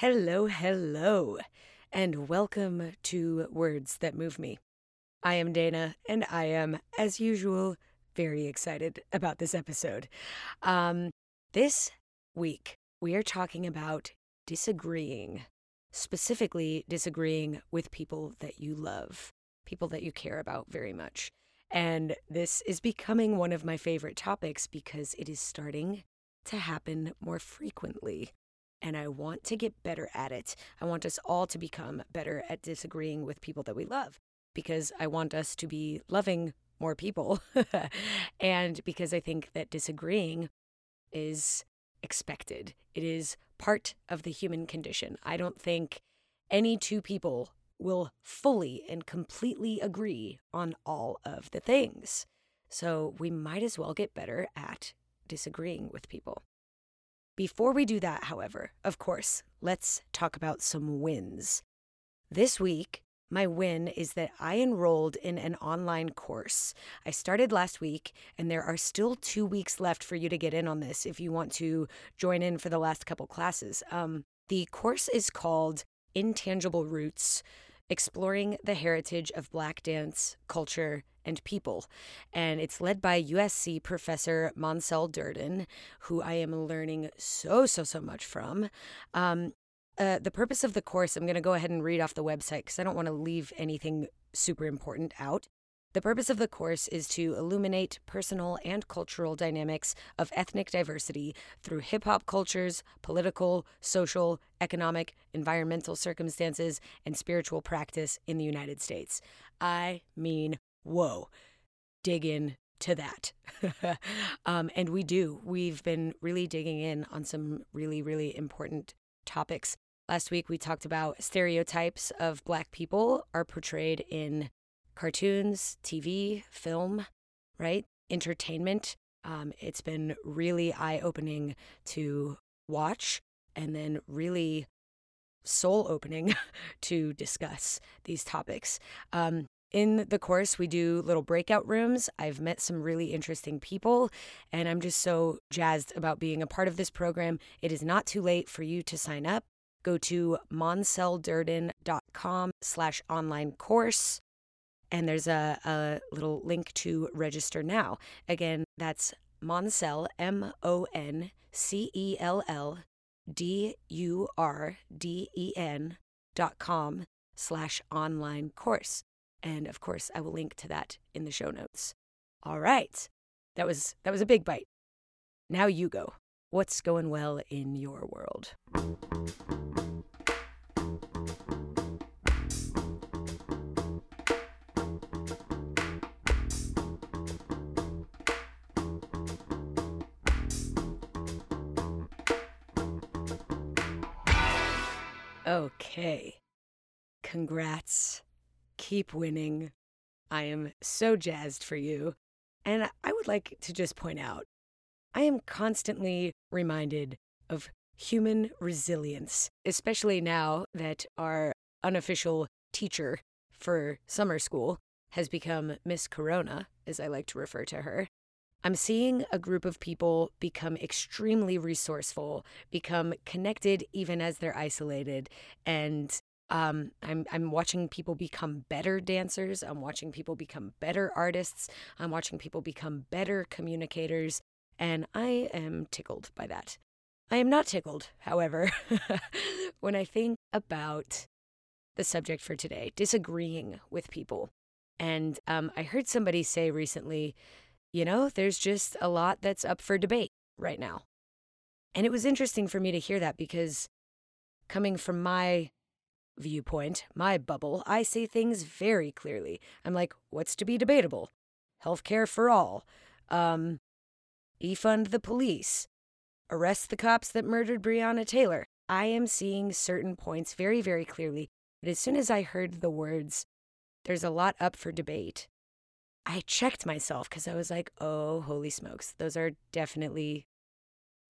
Hello, hello, and welcome to Words That Move Me. I am Dana, and I am, as usual, very excited about this episode. Um, this week, we are talking about disagreeing, specifically disagreeing with people that you love, people that you care about very much. And this is becoming one of my favorite topics because it is starting to happen more frequently. And I want to get better at it. I want us all to become better at disagreeing with people that we love because I want us to be loving more people. and because I think that disagreeing is expected, it is part of the human condition. I don't think any two people will fully and completely agree on all of the things. So we might as well get better at disagreeing with people. Before we do that, however, of course, let's talk about some wins. This week, my win is that I enrolled in an online course. I started last week, and there are still two weeks left for you to get in on this if you want to join in for the last couple classes. Um, the course is called Intangible Roots exploring the heritage of Black dance, culture, and people. And it's led by USC professor Moncell Durden, who I am learning so, so, so much from. Um, uh, the purpose of the course, I'm going to go ahead and read off the website because I don't want to leave anything super important out. The purpose of the course is to illuminate personal and cultural dynamics of ethnic diversity through hip hop cultures, political, social, economic, environmental circumstances, and spiritual practice in the United States. I mean, whoa, dig in to that. um, and we do. We've been really digging in on some really, really important topics. Last week, we talked about stereotypes of Black people are portrayed in cartoons, TV, film, right? Entertainment. Um, it's been really eye opening to watch and then really soul opening to discuss these topics. Um, in the course, we do little breakout rooms. I've met some really interesting people, and I'm just so jazzed about being a part of this program. It is not too late for you to sign up. Go to moncelldurden.com slash online course and there's a, a little link to register now. Again, that's Moncell, M O N C E L L D U R D E N dot com slash online course. And of course, I will link to that in the show notes. All right. That was that was a big bite. Now you go. What's going well in your world? Okay. Congrats. Keep winning. I am so jazzed for you. And I would like to just point out I am constantly reminded of human resilience, especially now that our unofficial teacher for summer school has become Miss Corona, as I like to refer to her. I'm seeing a group of people become extremely resourceful, become connected even as they're isolated, and um, I'm I'm watching people become better dancers. I'm watching people become better artists. I'm watching people become better communicators, and I am tickled by that. I am not tickled, however, when I think about the subject for today, disagreeing with people. And um, I heard somebody say recently you know, there's just a lot that's up for debate right now. And it was interesting for me to hear that because coming from my viewpoint, my bubble, I see things very clearly. I'm like, what's to be debatable? Healthcare for all. Um, defund the police. Arrest the cops that murdered Breonna Taylor. I am seeing certain points very, very clearly. But as soon as I heard the words, there's a lot up for debate, I checked myself because I was like, oh, holy smokes. Those are definitely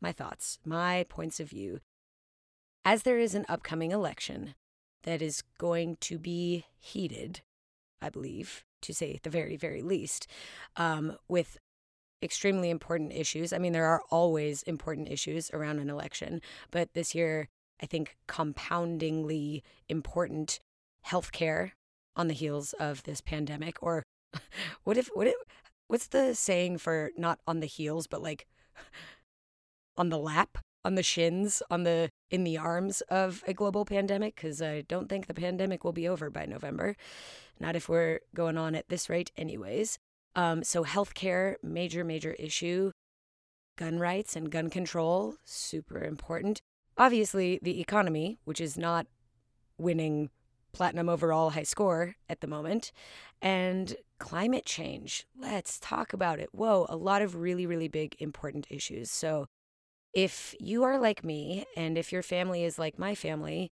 my thoughts, my points of view. As there is an upcoming election that is going to be heated, I believe, to say the very, very least, um, with extremely important issues. I mean, there are always important issues around an election, but this year, I think compoundingly important healthcare on the heels of this pandemic. Or what if, what if, what's the saying for not on the heels, but like on the lap, on the shins, on the, in the arms of a global pandemic? Because I don't think the pandemic will be over by November. Not if we're going on at this rate, anyways. Um, so, healthcare, major, major issue. Gun rights and gun control, super important. Obviously, the economy, which is not winning platinum overall high score at the moment, and climate change. Let's talk about it. Whoa, a lot of really, really big, important issues. So, if you are like me, and if your family is like my family,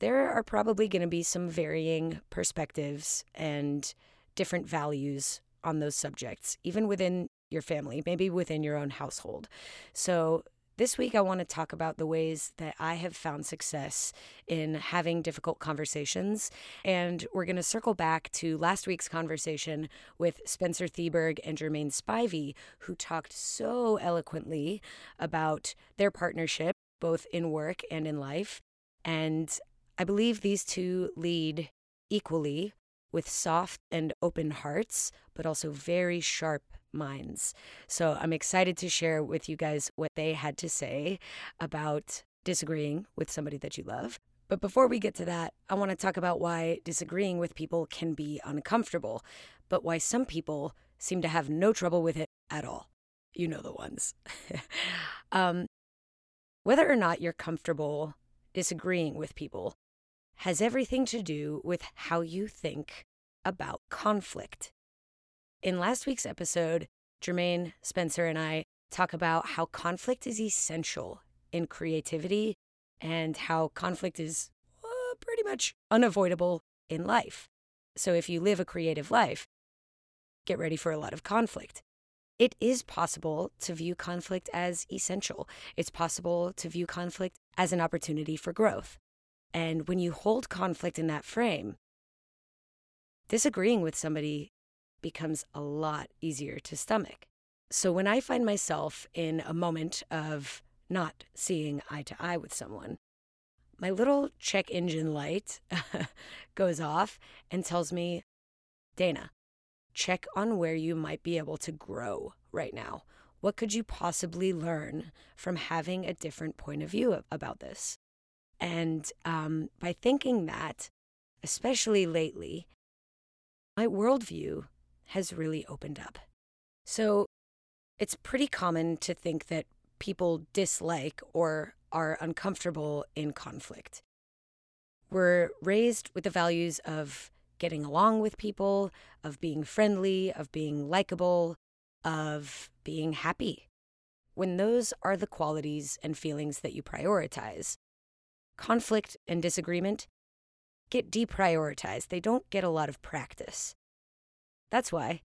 there are probably going to be some varying perspectives and different values on those subjects, even within your family, maybe within your own household. So, this week, I want to talk about the ways that I have found success in having difficult conversations. And we're going to circle back to last week's conversation with Spencer Theberge and Jermaine Spivey, who talked so eloquently about their partnership, both in work and in life. And I believe these two lead equally with soft and open hearts, but also very sharp minds. So I'm excited to share with you guys what they had to say about disagreeing with somebody that you love. But before we get to that, I want to talk about why disagreeing with people can be uncomfortable, but why some people seem to have no trouble with it at all. You know the ones. um, whether or not you're comfortable disagreeing with people has everything to do with how you think about conflict. In last week's episode, Jermaine, Spencer, and I talk about how conflict is essential in creativity and how conflict is uh, pretty much unavoidable in life. So if you live a creative life, get ready for a lot of conflict. It is possible to view conflict as essential. It's possible to view conflict as an opportunity for growth. And when you hold conflict in that frame, disagreeing with somebody becomes a lot easier to stomach. So when I find myself in a moment of not seeing eye to eye with someone, my little check engine light goes off and tells me, Dana, check on where you might be able to grow right now. What could you possibly learn from having a different point of view about this? And um, by thinking that, especially lately, my worldview has really opened up. So it's pretty common to think that people dislike or are uncomfortable in conflict. We're raised with the values of getting along with people, of being friendly, of being likable, of being happy. When those are the qualities and feelings that you prioritize, conflict and disagreement get deprioritized. They don't get a lot of practice. That's why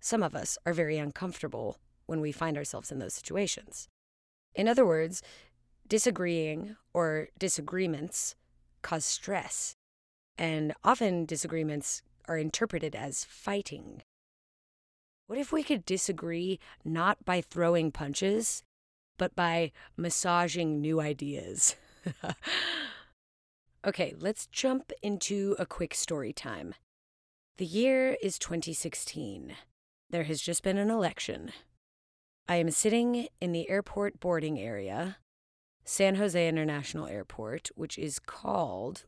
some of us are very uncomfortable when we find ourselves in those situations. In other words, disagreeing or disagreements cause stress, and often disagreements are interpreted as fighting. What if we could disagree not by throwing punches, but by massaging new ideas? okay, let's jump into a quick story time. The year is 2016. There has just been an election. I am sitting in the airport boarding area, San Jose International Airport, which is called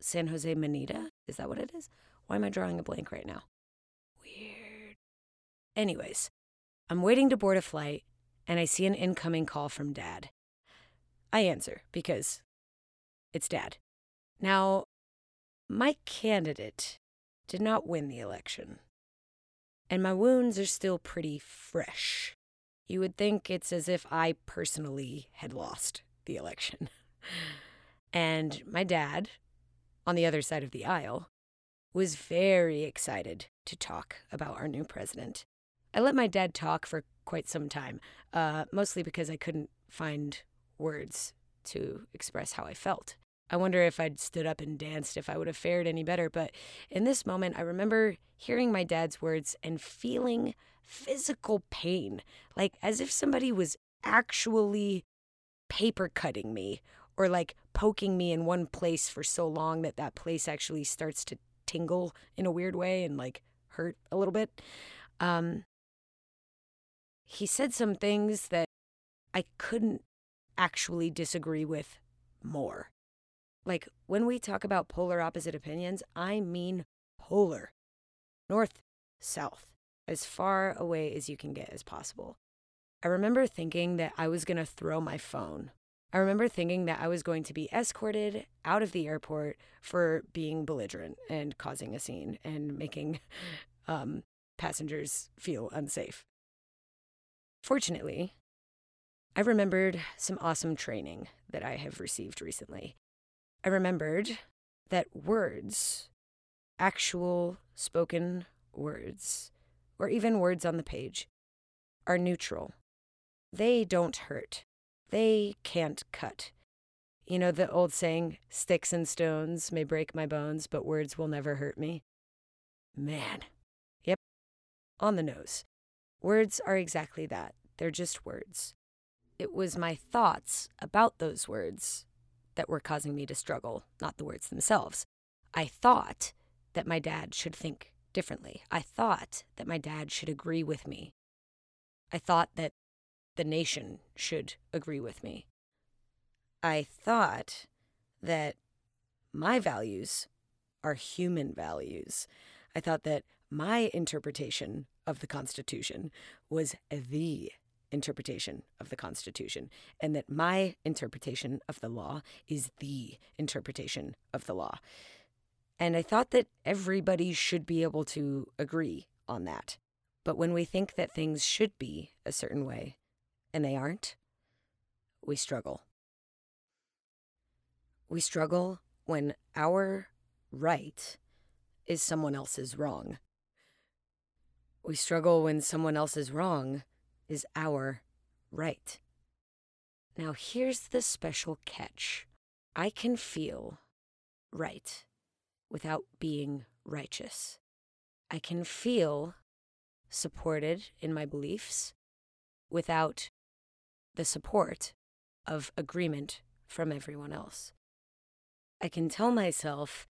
San Jose Mineta. Is that what it is? Why am I drawing a blank right now? Weird. Anyways, I'm waiting to board a flight and I see an incoming call from dad. I answer because it's dad. Now, my candidate did not win the election. And my wounds are still pretty fresh. You would think it's as if I personally had lost the election. and my dad, on the other side of the aisle, was very excited to talk about our new president. I let my dad talk for quite some time, uh, mostly because I couldn't find words to express how I felt. I wonder if I'd stood up and danced if I would have fared any better, but in this moment, I remember hearing my dad's words and feeling physical pain, like as if somebody was actually paper cutting me or like poking me in one place for so long that that place actually starts to tingle in a weird way and like hurt a little bit. Um, he said some things that I couldn't actually disagree with more. Like when we talk about polar opposite opinions, I mean polar. North, south, as far away as you can get as possible. I remember thinking that I was going to throw my phone. I remember thinking that I was going to be escorted out of the airport for being belligerent and causing a scene and making um, passengers feel unsafe. Fortunately, I remembered some awesome training that I have received recently. I remembered that words, actual spoken words, or even words on the page, are neutral. They don't hurt. They can't cut. You know the old saying, sticks and stones may break my bones, but words will never hurt me? Man. Yep. On the nose. Words are exactly that. They're just words. It was my thoughts about those words that were causing me to struggle, not the words themselves. I thought that my dad should think differently. I thought that my dad should agree with me. I thought that the nation should agree with me. I thought that my values are human values. I thought that my interpretation of the Constitution was the interpretation of the Constitution, and that my interpretation of the law is the interpretation of the law. And I thought that everybody should be able to agree on that. But when we think that things should be a certain way and they aren't, we struggle. We struggle when our right is someone else's wrong. We struggle when someone else's wrong is our right. Now, here's the special catch I can feel right without being righteous. I can feel supported in my beliefs without the support of agreement from everyone else. I can tell myself,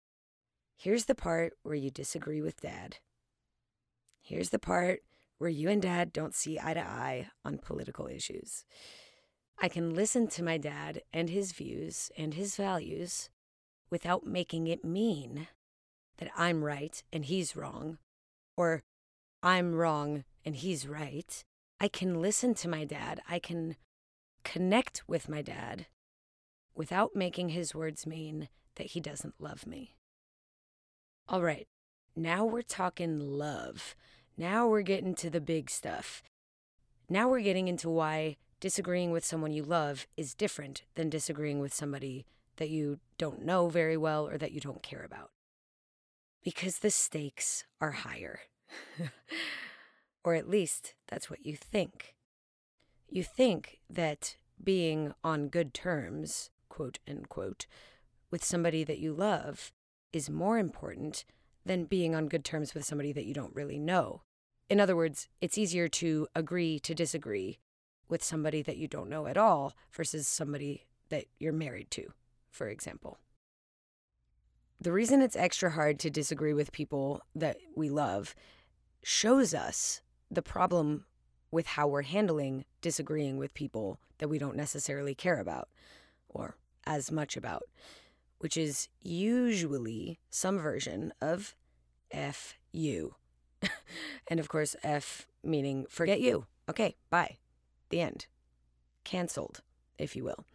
here's the part where you disagree with dad. Here's the part where you and dad don't see eye to eye on political issues. I can listen to my dad and his views and his values without making it mean that I'm right and he's wrong, or I'm wrong and he's right. I can listen to my dad. I can connect with my dad without making his words mean that he doesn't love me. All right, now we're talking love. Now we're getting to the big stuff. Now we're getting into why disagreeing with someone you love is different than disagreeing with somebody that you don't know very well or that you don't care about. Because the stakes are higher. or at least that's what you think. You think that being on good terms, quote unquote, with somebody that you love is more important than being on good terms with somebody that you don't really know. In other words, it's easier to agree to disagree with somebody that you don't know at all versus somebody that you're married to, for example. The reason it's extra hard to disagree with people that we love shows us the problem with how we're handling disagreeing with people that we don't necessarily care about or as much about, which is usually some version of F you. and of course, F meaning forget you. Okay, bye. The end. Cancelled, if you will.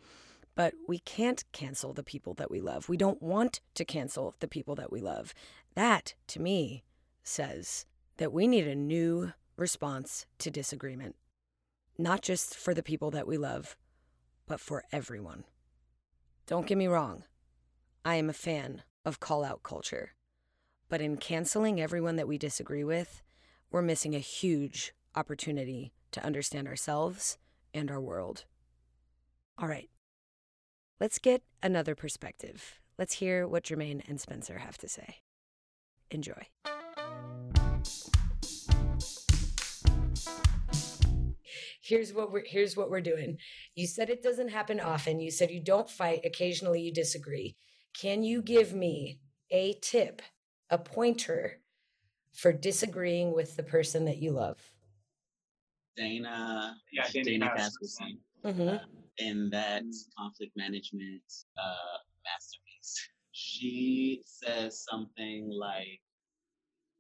But we can't cancel the people that we love. We don't want to cancel the people that we love. That, to me, says that we need a new response to disagreement, not just for the people that we love, but for everyone. Don't get me wrong, I am a fan of call out culture. But in canceling everyone that we disagree with, we're missing a huge opportunity to understand ourselves and our world. All right, let's get another perspective. Let's hear what Jermaine and Spencer have to say. Enjoy. Here's what we're here's what we're doing. You said it doesn't happen often. You said you don't fight, occasionally you disagree. Can you give me a tip, a pointer for disagreeing with the person that you love? Dana, Yeah, Dana Dana Caspersen. Caspersen, Mm-hmm. uh, in that conflict management uh, masterpiece. She says something like,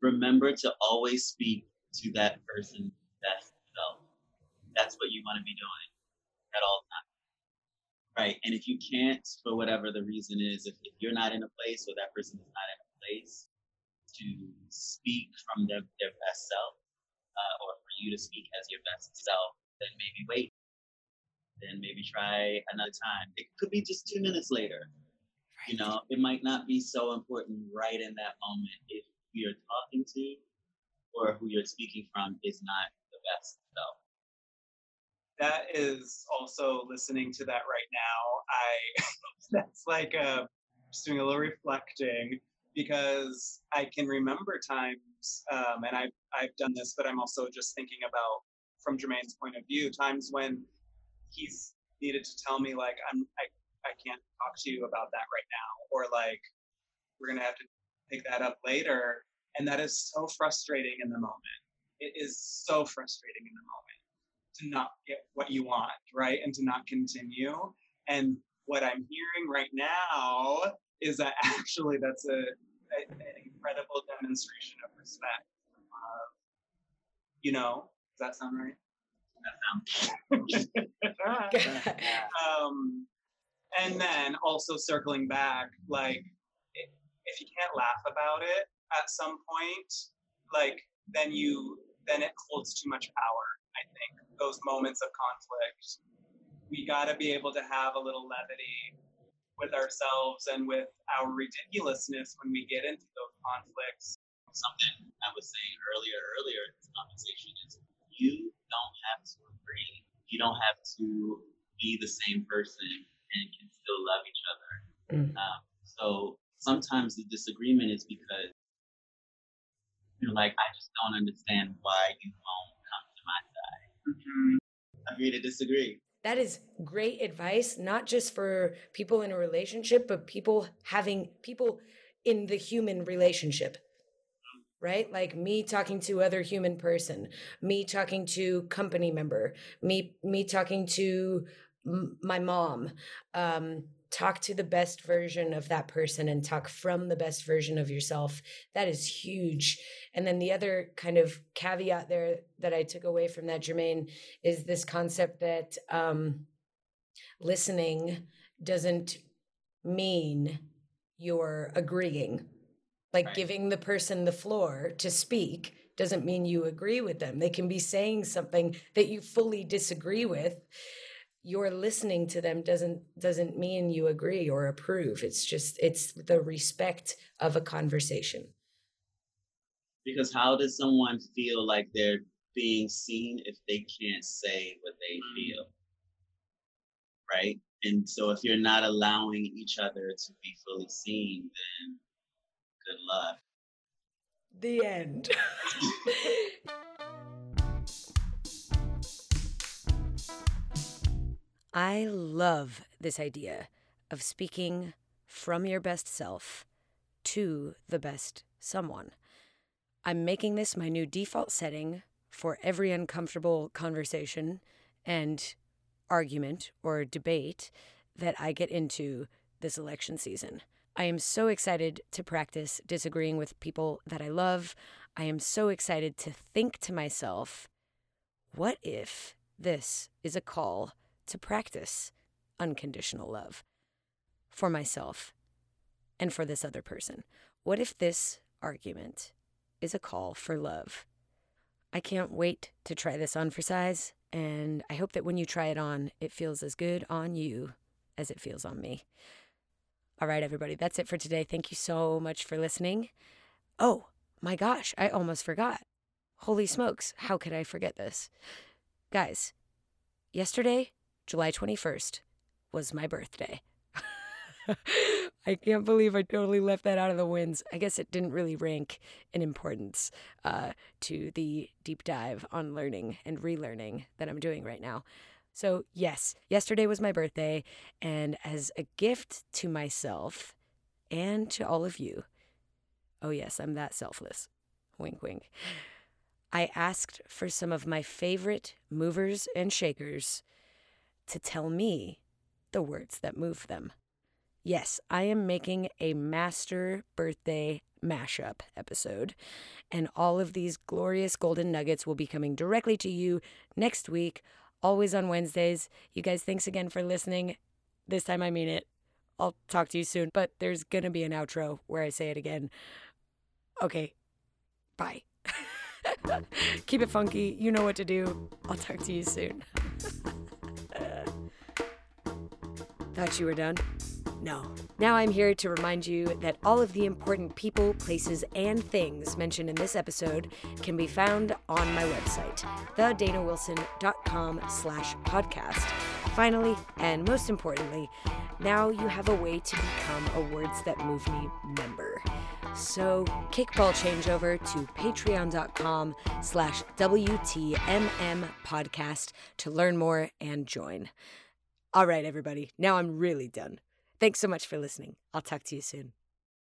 "Remember to always speak to that person's best self. That's what you want to be doing at all times, right? And if you can't, for whatever the reason is, if, if you're not in a place or that person is not in a place to speak from their, their best self, uh, or for you to speak as your best self, then maybe wait. Then maybe try another time. It could be just two minutes later. You know, it might not be so important right in that moment if who you're talking to or who you're speaking from is not the best self. That is also listening to that right now. I that's like uh, just doing a little reflecting because I can remember times, um, and I've I've done this, but I'm also just thinking about from Jermaine's point of view, times when he's needed to tell me like I'm I, I can't talk to you about that right now, or like we're gonna have to pick that up later, and that is so frustrating in the moment. It is so frustrating in the moment to not get what you want, right? And to not continue. And what I'm hearing right now is that actually that's a, a an incredible demonstration of respect. Of, you know, does that sound right? um, and then also circling back, like if you can't laugh about it at some point, like then you then it holds too much power. I think those moments of conflict, we got to be able to have a little levity with ourselves and with our ridiculousness when we get into those conflicts. Something I was saying earlier, earlier in this conversation is you don't have to agree. You don't have to be the same person and can still love each other. Mm. Um, so sometimes the disagreement is because you're like, I just don't understand why you won't come to my side. Agree to disagree. That is great advice, not just for people in a relationship, but people having people in the human relationship. Right? Like me talking to other human person, me talking to company member, me me talking to m- my mom. Um talk to the best version of that person and talk from the best version of yourself. That is huge. And then the other kind of caveat there that I took away from that, Jermaine, is this concept that um, listening doesn't mean you're agreeing. Like Right. giving the person the floor to speak doesn't mean you agree with them. They can be saying something that you fully disagree with. Your listening to them doesn't doesn't mean you agree or approve. It's just it's the respect of a conversation. Because how does someone feel like they're being seen if they can't say what they Mm. feel? Right? And so if you're not allowing each other to be fully seen, then good luck. The end. I love this idea of speaking from your best self to the best someone. I'm making this my new default setting for every uncomfortable conversation and argument or debate that I get into this election season. I am so excited to practice disagreeing with people that I love. I am so excited to think to myself, what if this is a call to practice unconditional love for myself and for this other person? What if this argument is a call for love? I can't wait to try this on for size, and I hope that when you try it on, it feels as good on you as it feels on me. All right, everybody, that's it for today. Thank you so much for listening. Oh my gosh, I almost forgot. Holy smokes, how could I forget this? Guys, yesterday, July 21st, was my birthday. I can't believe I totally left that out of the winds. I guess it didn't really rank in importance uh, to the deep dive on learning and relearning that I'm doing right now. So, yes, yesterday was my birthday, and as a gift to myself and to all of you, oh, yes, I'm that selfless. Wink, wink. I asked for some of my favorite movers and shakers to tell me the words that move them. Yes, I am making a master birthday mashup episode, and all of these glorious golden nuggets will be coming directly to you next week always on Wednesdays. You guys, thanks again for listening. This time I mean it. I'll talk to you soon, but there's going to be an outro where I say it again. Okay, bye. Keep it funky. You know what to do. I'll talk to you soon. Thought you were done? No. Now I'm here to remind you that all of the important people, places, and things mentioned in this episode can be found on my website, thedanawilson.com slash podcast. Finally, and most importantly, now you have a way to become a Words That Move Me member. So kickball changeover to patreon.com slash WTMM podcast to learn more and join. All right, everybody, now I'm really done. Thanks so much for listening. I'll talk to you soon.